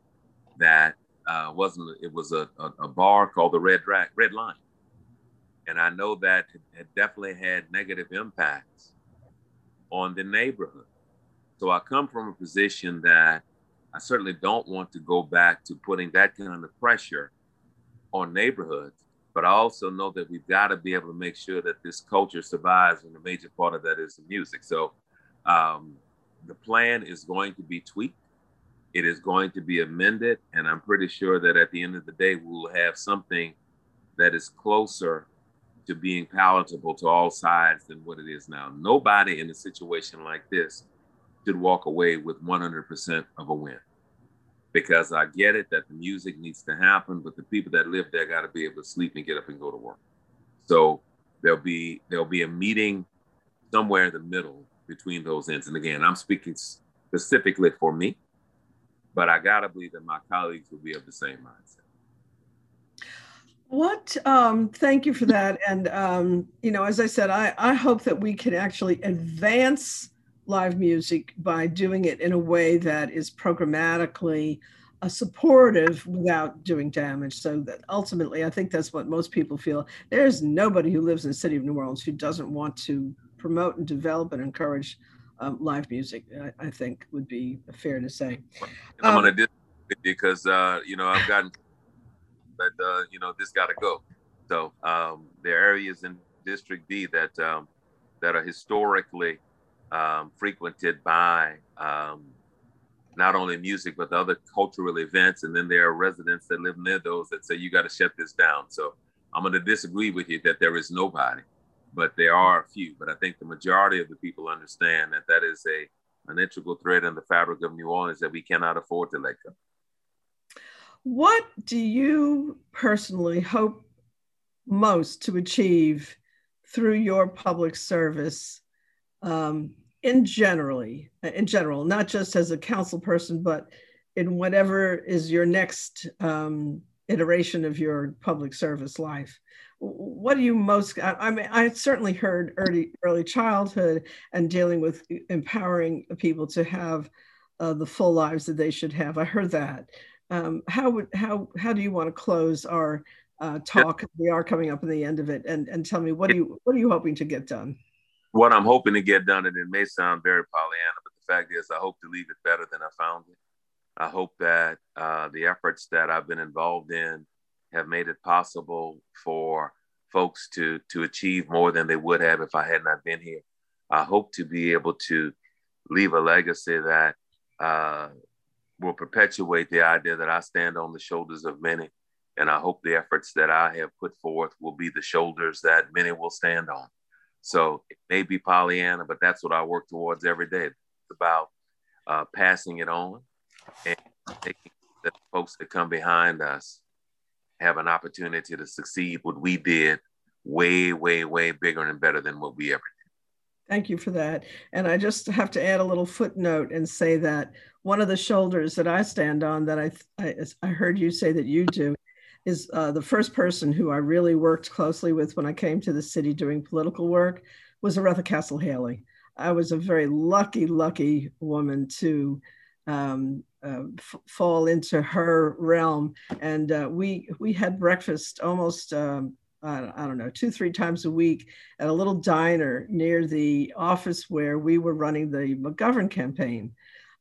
that uh, wasn't. It was a, a, a, bar called the Red Drag, Red Line, and I know that it definitely had negative impacts on the neighborhood. So I come from a position that I certainly don't want to go back to putting that kind of pressure on neighborhoods. But I also know that we've got to be able to make sure that this culture survives, and a major part of that is the music. So um, the plan is going to be tweaked. It is going to be amended, and I'm pretty sure that at the end of the day, we will have something that is closer to being palatable to all sides than what it is now. Nobody in a situation like this should walk away with 100% of a win because I get it that the music needs to happen, but the people that live there got to be able to sleep and get up and go to work. So there'll be there'll be a meeting somewhere in the middle between those ends. And again, I'm speaking specifically for me, but I gotta believe that my colleagues will be of the same mindset. What? Um, thank you for that. And um, you know, as I said, I I hope that we can actually advance live music by doing it in a way that is programmatically uh, supportive without doing damage. So that ultimately, I think that's what most people feel. There's nobody who lives in the city of New Orleans who doesn't want to promote and develop and encourage um, live music. I, I, think would be fair to say. I'm um, gonna because uh, you know I've gotten, but uh, you know this got to go. So um, there are areas in District D that um, that are historically um, frequented by um, not only music but other cultural events. And then there are residents that live near those that say you got to shut this down. So I'm going to disagree with you that there is nobody, but there are a few. But I think the majority of the people understand that that is a an integral thread in the fabric of New Orleans that we cannot afford to let go. What do you personally hope most to achieve through your public service um, in generally, in general, not just as a council person, but in whatever is your next um, iteration of your public service life. What do you most? I, I mean, I certainly heard early early childhood and dealing with empowering people to have uh, the full lives that they should have. I heard that. Um, how would how how do you want to close our uh, talk? We are coming up in the end of it, and and tell me what do you what are you hoping to get done? What I'm hoping to get done, and it may sound very Pollyanna, but the fact is, I hope to leave it better than I found it. I hope that uh, the efforts that I've been involved in have made it possible for folks to to achieve more than they would have if I had not been here. I hope to be able to leave a legacy that uh, will perpetuate the idea that I stand on the shoulders of many. And I hope the efforts that I have put forth will be the shoulders that many will stand on. So it may be Pollyanna, but that's what I work towards every day. It's about uh, passing it on and making the folks that come behind us have an opportunity to succeed what we did way, way, way bigger and better than what we ever did. Thank you for that. And I just have to add a little footnote and say that one of the shoulders that I stand on that I, I, I heard you say that you do is uh, the first person who I really worked closely with when I came to the city doing political work was Oretha Castle Haley. I was a very lucky, lucky woman to um, uh, f- fall into her realm, and uh, we we had breakfast almost. Um, I, I don't know, two, three times a week at a little diner near the office where we were running the McGovern campaign.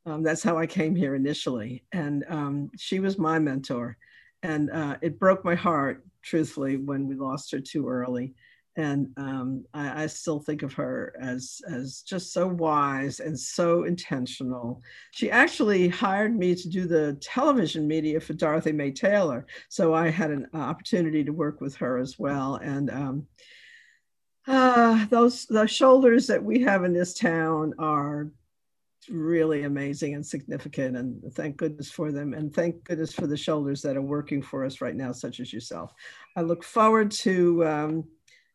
Um, that's how I came here initially. And um, she was my mentor. And uh, it broke my heart, truthfully, when we lost her too early. and um, I, I, still think of her as as just so wise and so intentional. She actually hired me to do the television media for Dorothy Mae Taylor, so I had an opportunity to work with her as well. And um, uh, those the shoulders that we have in this town are really amazing and significant and thank goodness for them and thank goodness for the shoulders that are working for us right now such as yourself i look forward to um,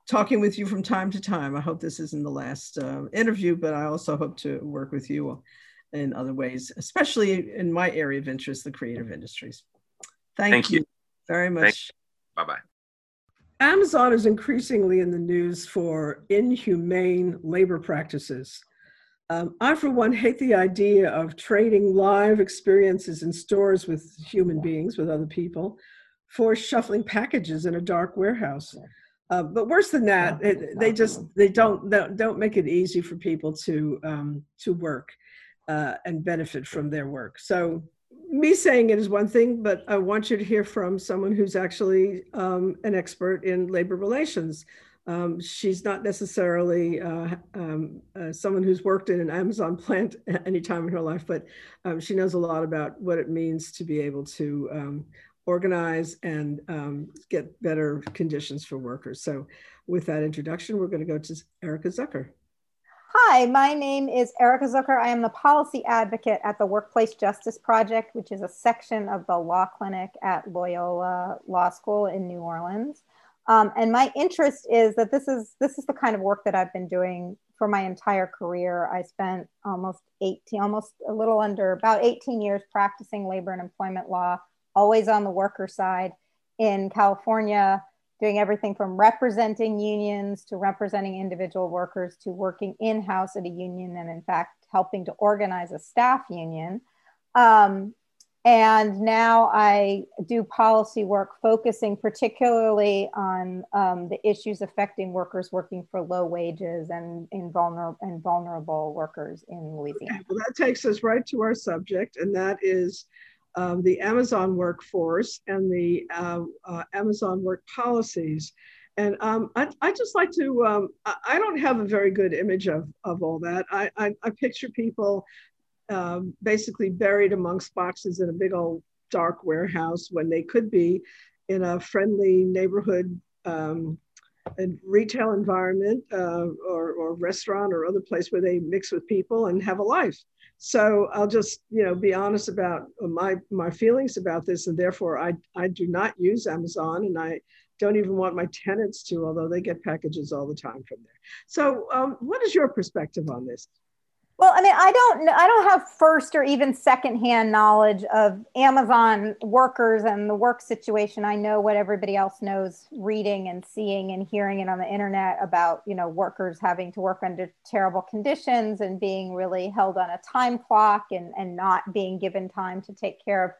talking with you from time to time. I hope this isn't the last uh, interview, but I also hope to work with you in other ways, especially in my area of interest, the creative industries. Thank, Thank you. you. very much. Bye bye. Amazon is increasingly in the news for inhumane labor practices. Um, I, for one, hate the idea of trading live experiences in stores with human beings, with other people, for shuffling packages in a dark warehouse. Uh, but worse than that, it, they just they don't don't make it easy for people to um, to work uh, and benefit from their work. So me saying it is one thing, but I want you to hear from someone who's actually um, an expert in labor relations. Um, she's not necessarily uh, um, uh, someone who's worked in an Amazon plant any time in her life, but um, she knows a lot about what it means to be able to um, organize and um, get better conditions for workers. So with that introduction, we're going to go to Erika Zucker. Hi, my name is Erika Zucker. I am the policy advocate at the Workplace Justice Project, which is a section of the law clinic at Loyola Law School in New Orleans. Um, and my interest is that this is this is the kind of work that I've been doing for my entire career. I spent almost 18, almost a little under about 18 years practicing labor and employment law always on the worker side in California, doing everything from representing unions to representing individual workers to working in house at a union and, in fact, helping to organize a staff union. Um, and now I do policy work focusing particularly on um, the issues affecting workers working for low wages and, in vulnerable, and vulnerable workers in Louisiana. Okay, well, that takes us right to our subject, and that is um, the Amazon workforce and the uh, uh, Amazon work policies. And um, I, I just like to, um, I don't have a very good image of, of all that. I, I, I picture people um, basically buried amongst boxes in a big old dark warehouse when they could be in a friendly neighborhood um, retail environment uh, or, or restaurant or other place where they mix with people and have a life. So I'll just, you know, be honest about my my feelings about this, and therefore I I do not use Amazon, and I don't even want my tenants to, although they get packages all the time from there. So, um, what is your perspective on this? Well, I mean, I don't I don't have first or even secondhand knowledge of Amazon workers and the work situation. I know what everybody else knows reading and seeing and hearing it on the internet about, you know, workers having to work under terrible conditions and being really held on a time clock and, and not being given time to take care of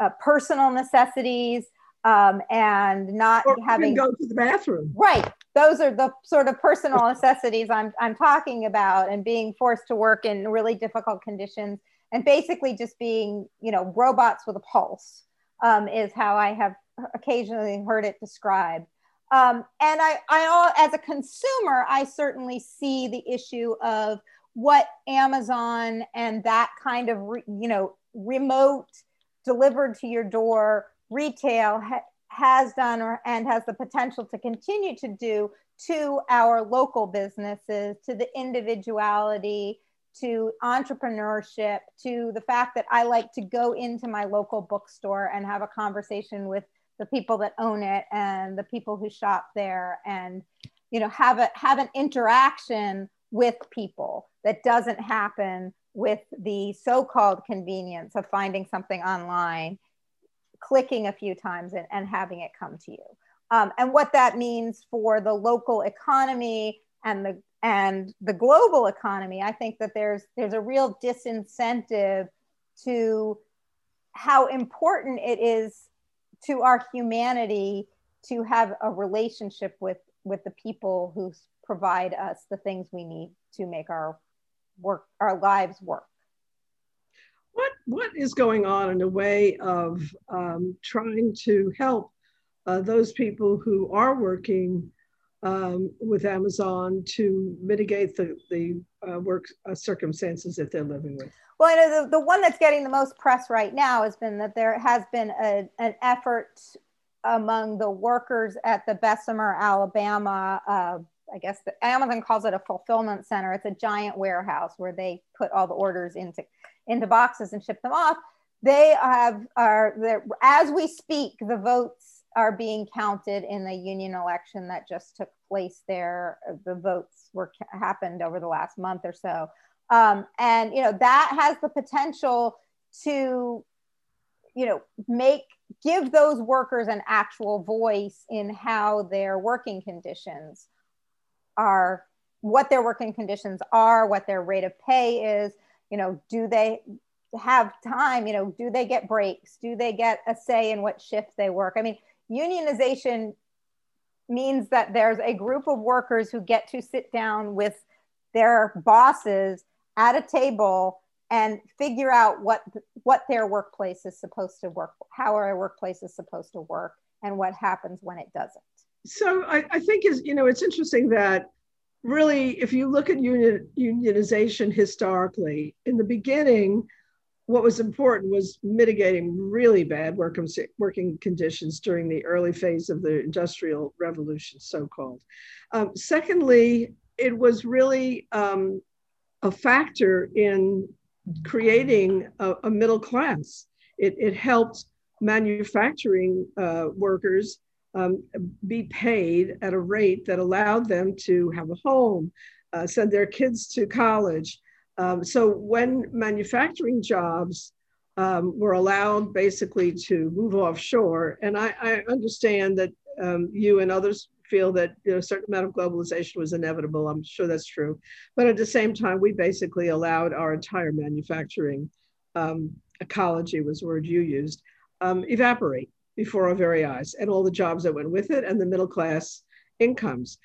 uh, personal necessities um, and not or having go to the bathroom. Right. Those are the sort of personal necessities I'm, I'm talking about and being forced to work in really difficult conditions and basically just being, you know, robots with a pulse um, is how I have occasionally heard it described. Um, and I, I, as a consumer, I certainly see the issue of what Amazon and that kind of, re, you know, remote delivered to your door retail ha- has done or, and has the potential to continue to do to our local businesses, to the individuality, to entrepreneurship, to the fact that I like to go into my local bookstore and have a conversation with the people that own it and the people who shop there and you know have a have an interaction with people that doesn't happen with the so-called convenience of finding something online clicking a few times and, and having it come to you. Um, and what that means for the local economy and the and the global economy, I think that there's there's a real disincentive to how important it is to our humanity to have a relationship with with the people who provide us the things we need to make our work our lives work what what is going on in a way of um, trying to help uh, those people who are working um, with Amazon to mitigate the, the uh, work uh, circumstances that they're living with? Well, know the, the one that's getting the most press right now has been that there has been a, an effort among the workers at the Bessemer, Alabama. Uh, I guess the, Amazon calls it a fulfillment center. It's a giant warehouse where they put all the orders into into boxes and ship them off. They have are as we speak. The votes are being counted in the union election that just took place there. The votes were happened over the last month or so, um, and you know that has the potential to, you know, make give those workers an actual voice in how their working conditions are, what their working conditions are, what their rate of pay is. You know, do they have time? You know, do they get breaks? Do they get a say in what shift they work? I mean, unionization means that there's a group of workers who get to sit down with their bosses at a table and figure out what what their workplace is supposed to work how our workplace is supposed to work and what happens when it doesn't so i, I think is you know it's interesting that really if you look at union, unionization historically in the beginning what was important was mitigating really bad work, working conditions during the early phase of the industrial revolution so-called um, secondly it was really um, a factor in creating a, a middle class. It, it helped manufacturing uh, workers um, be paid at a rate that allowed them to have a home, uh, send their kids to college. Um, so when manufacturing jobs um, were allowed basically to move offshore, and I, I understand that um, you and others feel that you know, a certain amount of globalization was inevitable. I'm sure that's true. But at the same time, we basically allowed our entire manufacturing um, ecology was the word you used, um, evaporate before our very eyes and all the jobs that went with it and the middle class incomes.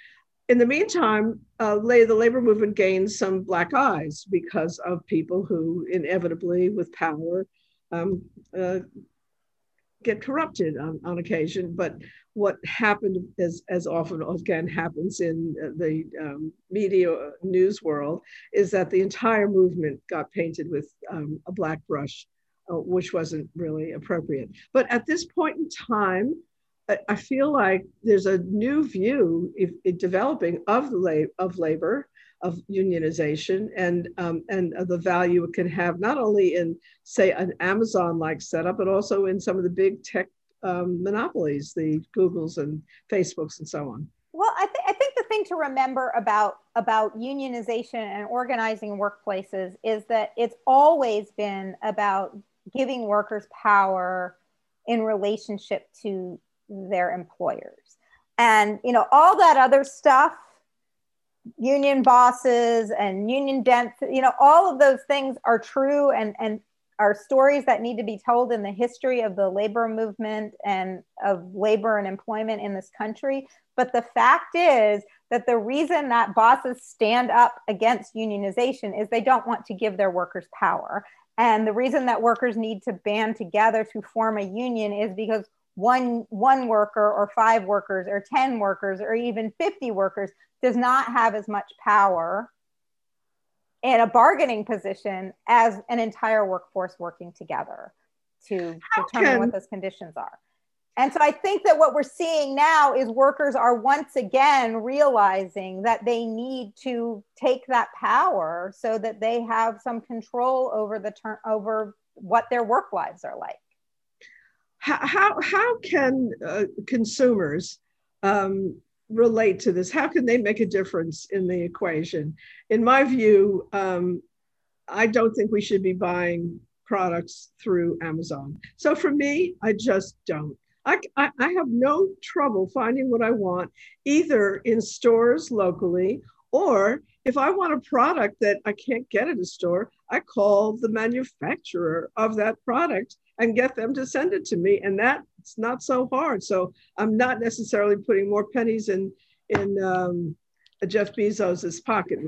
In the meantime, uh, the labor movement gained some black eyes because of people who inevitably, with power, um, uh, get corrupted on, on occasion. But what happened, as, as often again happens in the um, media news world, is that the entire movement got painted with um, a black brush, uh, which wasn't really appropriate. But at this point in time, I, feel like there's a new view if, if developing of the lab, of labor of unionization and um, and the value it can have not only in say an Amazon like setup, but also in some of the big tech um, monopolies, the Googles and Facebooks and so on. Well, I, th- I think the thing to remember about about unionization and organizing workplaces is that it's always been about giving workers power in relationship to their employers. And you know all that other stuff union bosses and union dents you know all of those things are true and and are stories that need to be told in the history of the labor movement and of labor and employment in this country but the fact is that the reason that bosses stand up against unionization is they don't want to give their workers power and the reason that workers need to band together to form a union is because one one worker or five workers or 10 workers or even 50 workers does not have as much power in a bargaining position as an entire workforce working together to How determine can... what those conditions are. And so I think that what we're seeing now is workers are once again realizing that they need to take that power so that they have some control over the turn over what their work lives are like. How how, how can uh, consumers um, relate to this? How can they make a difference in the equation? In my view, um, I don't think we should be buying products through Amazon. So for me, I just don't. I, I, I have no trouble finding what I want either in stores locally or if I want a product that I can't get at a store, I call the manufacturer of that product and get them to send it to me. And that's not so hard. So I'm not necessarily putting more pennies in in um, Jeff Bezos's pocket.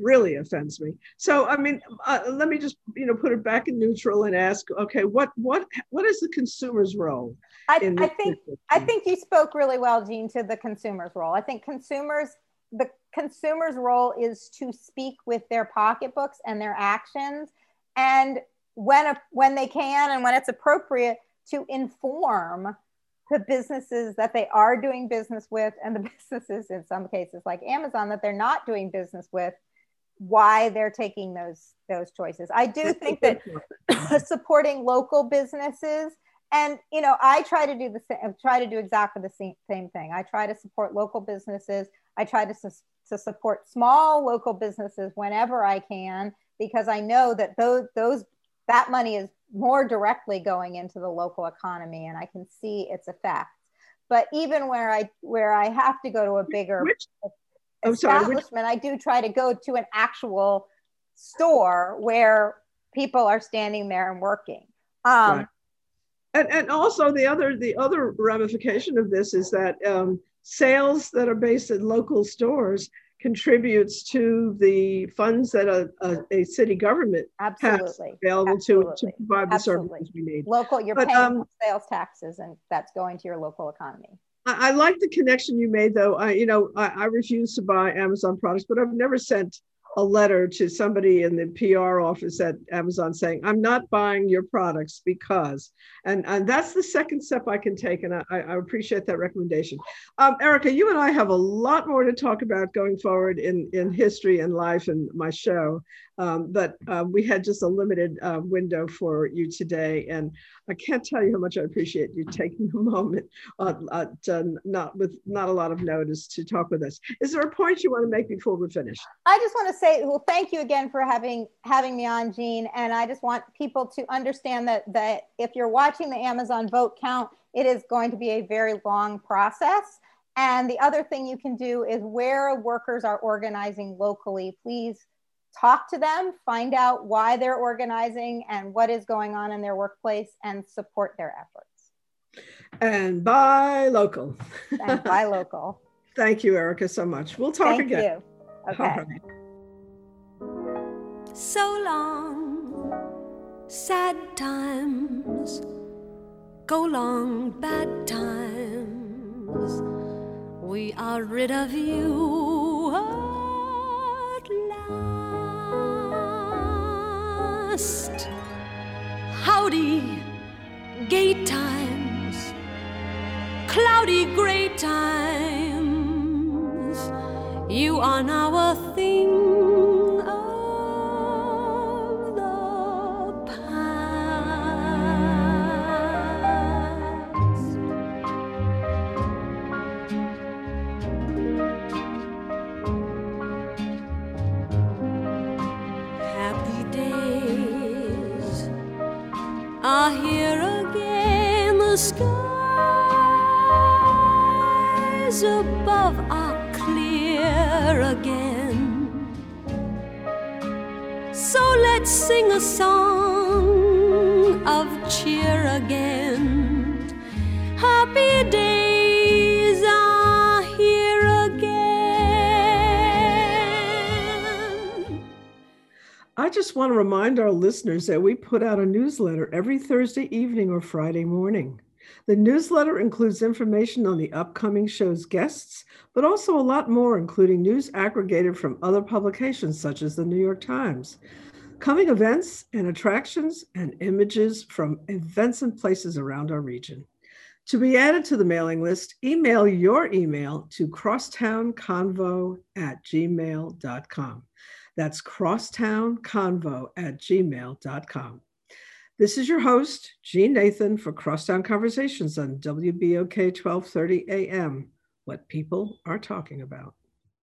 really offends me. So, I mean, uh, let me just you know put it back in neutral and ask, okay, what what what is the consumer's role? I, I think I think you spoke really well, Jean, to the consumer's role. I think consumers the consumer's role is to speak with their pocketbooks and their actions, and when a, when they can and when it's appropriate to inform the businesses that they are doing business with and the [laughs] businesses in some cases like Amazon that they're not doing business with why they're taking those those choices. I do think that [laughs] supporting local businesses and you know I try to do the same try to do exactly the same, same thing. I try to support local businesses. I try to to support small local businesses whenever I can because I know that those those that money is more directly going into the local economy and I can see its effects. But even where I where I have to go to a bigger which, establishment, sorry, I do try to go to an actual store where people are standing there and working. Um, right. And, and also the other the other ramification of this is that um, sales that are based in local stores contributes to the funds that a, a, a city government Absolutely. has available Absolutely. To, to provide the Absolutely. services we need. Local, you're but, paying um, sales taxes, and that's going to your local economy. I, I like the connection you made, though. I, you know, I, I refuse to buy Amazon products, but I've never sent a letter to somebody in the PR office at Amazon saying, I'm not buying your products because, and, and that's the second step I can take. And I, I appreciate that recommendation. Um, Erika, you and I have a lot more to talk about going forward in, in history and life and my show. Um, but uh, we had just a limited uh, window for you today. And I can't tell you how much I appreciate you taking a moment, uh, uh, not with not a lot of notice, to talk with us. Is there a point you want to make before we finish? I just want to say, well, thank you again for having having me on, Jean. And I just want people to understand that that if you're watching the Amazon vote count, it is going to be a very long process. And the other thing you can do is where workers are organizing locally, please talk to them, find out why they're organizing and what is going on in their workplace, and support their efforts. And buy local. and buy [laughs] local. Thank you, Erika, so much. We'll talk Thank again. You. Okay. So long, sad times, go long, bad times. We are rid of you. Past. Howdy, gay times, cloudy gray times. You are now a thing. Want to remind our listeners that we put out a newsletter every Thursday evening or Friday morning. The newsletter includes information on the upcoming show's guests, but also a lot more, including news aggregated from other publications such as the New York Times, coming events and attractions, and images from events and places around our region. To be added to the mailing list, email your email to crosstownconvo at gmail.com. That's crosstownconvo at gmail.com. This is your host, Jean Nathan, for Crosstown Conversations on WBOK 1230 AM, what people are talking about.